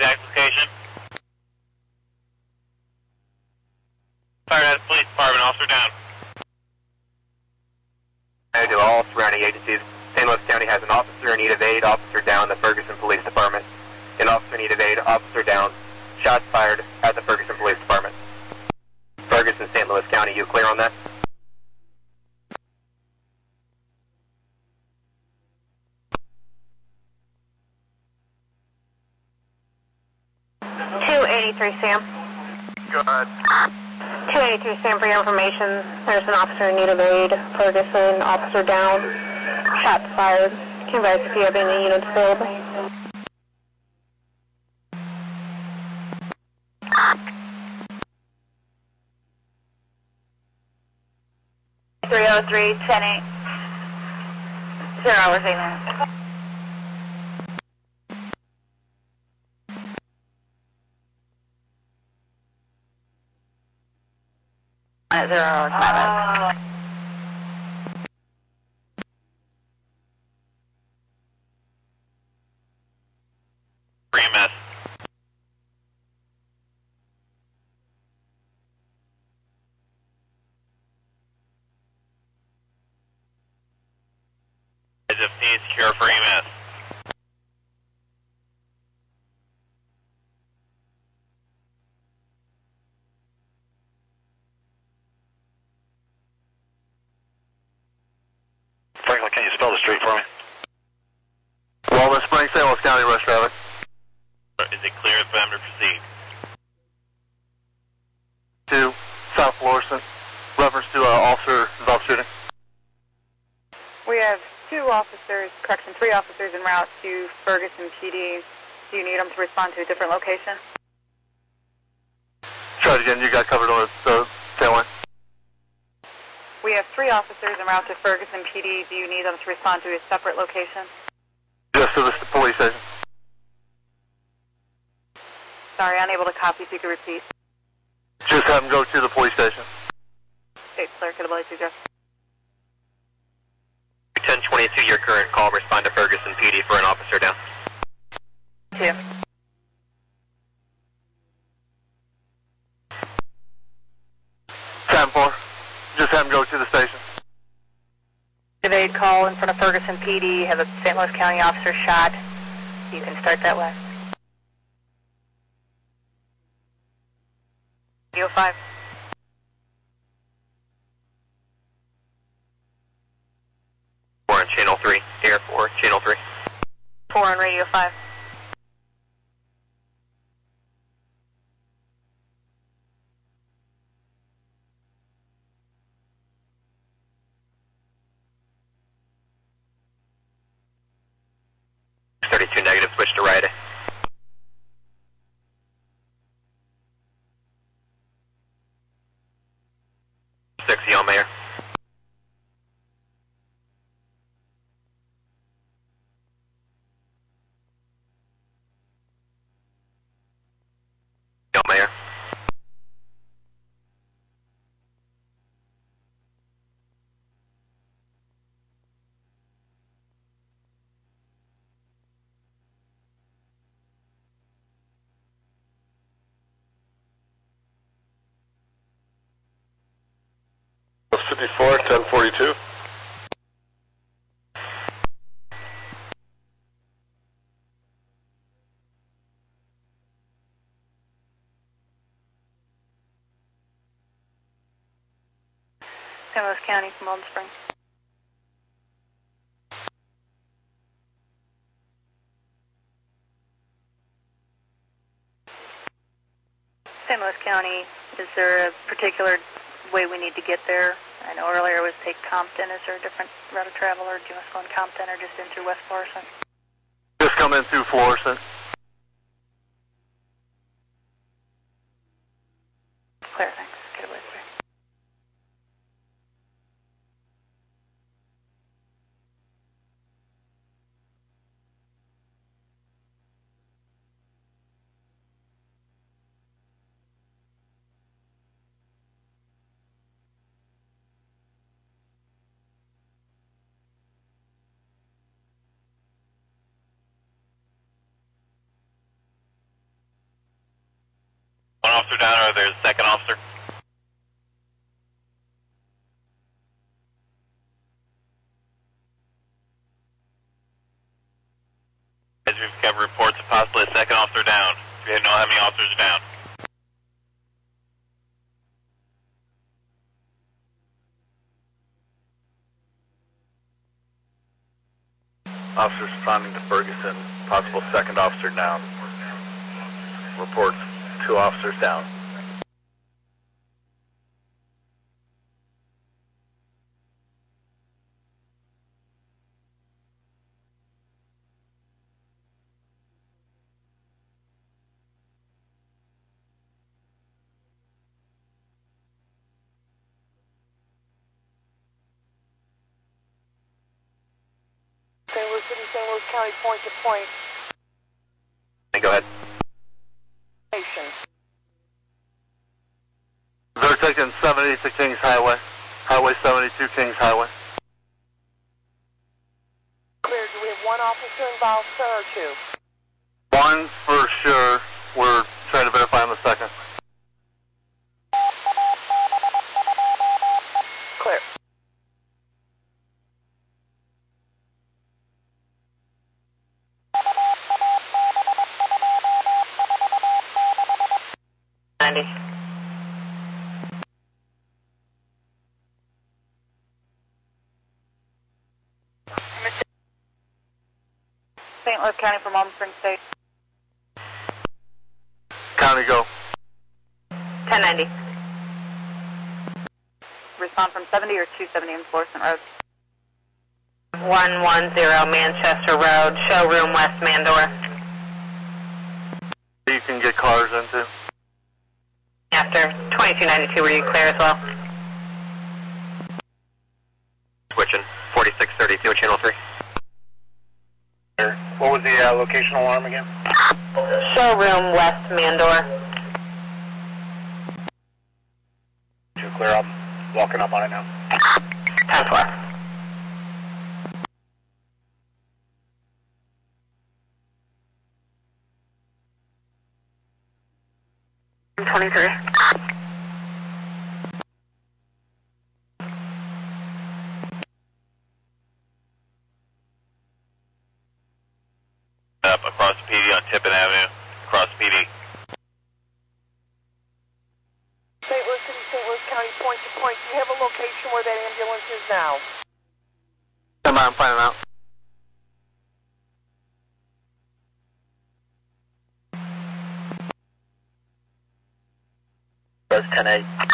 Exact location. Fire Police Department, officer down. To all surrounding agencies. St. Louis County has an officer in need of aid, officer down, the Ferguson Police Department. An officer in need of aid, officer down. Shots fired at the Ferguson Police Department. Ferguson, St. Louis County, you clear on that? Two eighty-three, Sam. Go ahead. Two eighty-three, Sam. For your information, there's an officer in need of aid. Ferguson, officer down. Shots fired. Can advise if you have any units available. Three oh three, ten eight. Zero hours, eight minutes. At minutes. Free EMS. As if needs secure for EMS. Franklin, can you spell the street for me? Walnut Springs, St. Louis County, rush traffic. Is it clear for them to proceed? Two, South Florissant. Reference to uh, officer involved shooting. We have two officers, correction, three officers en route to Ferguson PD. Do you need them to respond to a different location? Try it again. You got covered on the, the tail line. We have three officers en route to Ferguson PD. Do you need them to respond to a separate location? Just to the police station. Sorry, unable to copy. If you could repeat. Just have them go to the police station. State clerk, could ability to address. 1022, your current call. Respond to Ferguson PD for an officer down. Two. Time four. Just have them go to the station. Evade call in front of Ferguson PD. Have a St. Louis County officer shot. You can start that way. Radio 5. Four on channel three. Air four, channel three. 4 on radio 5. Thirty-two negative. Switch to right. Six, Yale Mayor. 54, 1042. St. Louis County from Old Spring. St. Louis County, is there a particular way we need to get there? I know earlier it was take Compton. Is there a different route of travel, or do you want to go in Compton or just in through West Florissant? Just come in through Florissant. Officer down or there's a second officer? As we've got reports of possibly a second officer down. We don't how many officers down. Officers responding to Ferguson, possible second officer down. Reports two officers down. St. Louis City, St. Louis County, point to point. Go ahead. Station. They're taking 70 to Kings Highway. Highway 72, Kings Highway. Clear. Do we have one officer involved, sir, or two? One for sure. We're trying to verify on the second. Clear. Ninety. St. Louis County from Palm Springs State. County go. 1090. Respond from 70 or 270 in Florissant Road. 110 Manchester Road, showroom West Mandor. You can get cars into. After 2292, were you clear as well? Switching. 4632, channel 3. What was the uh, location alarm again? Showroom West Mandor. Too clear up. Walking up on it now. 10 4. Twenty-three. Up across the PD on Tippin Avenue. Across PD. St. Louis City, St. Louis County, point to point. Do you have a location where that ambulance is now? Come on, I'm finding out. That's 10 8. 10 4.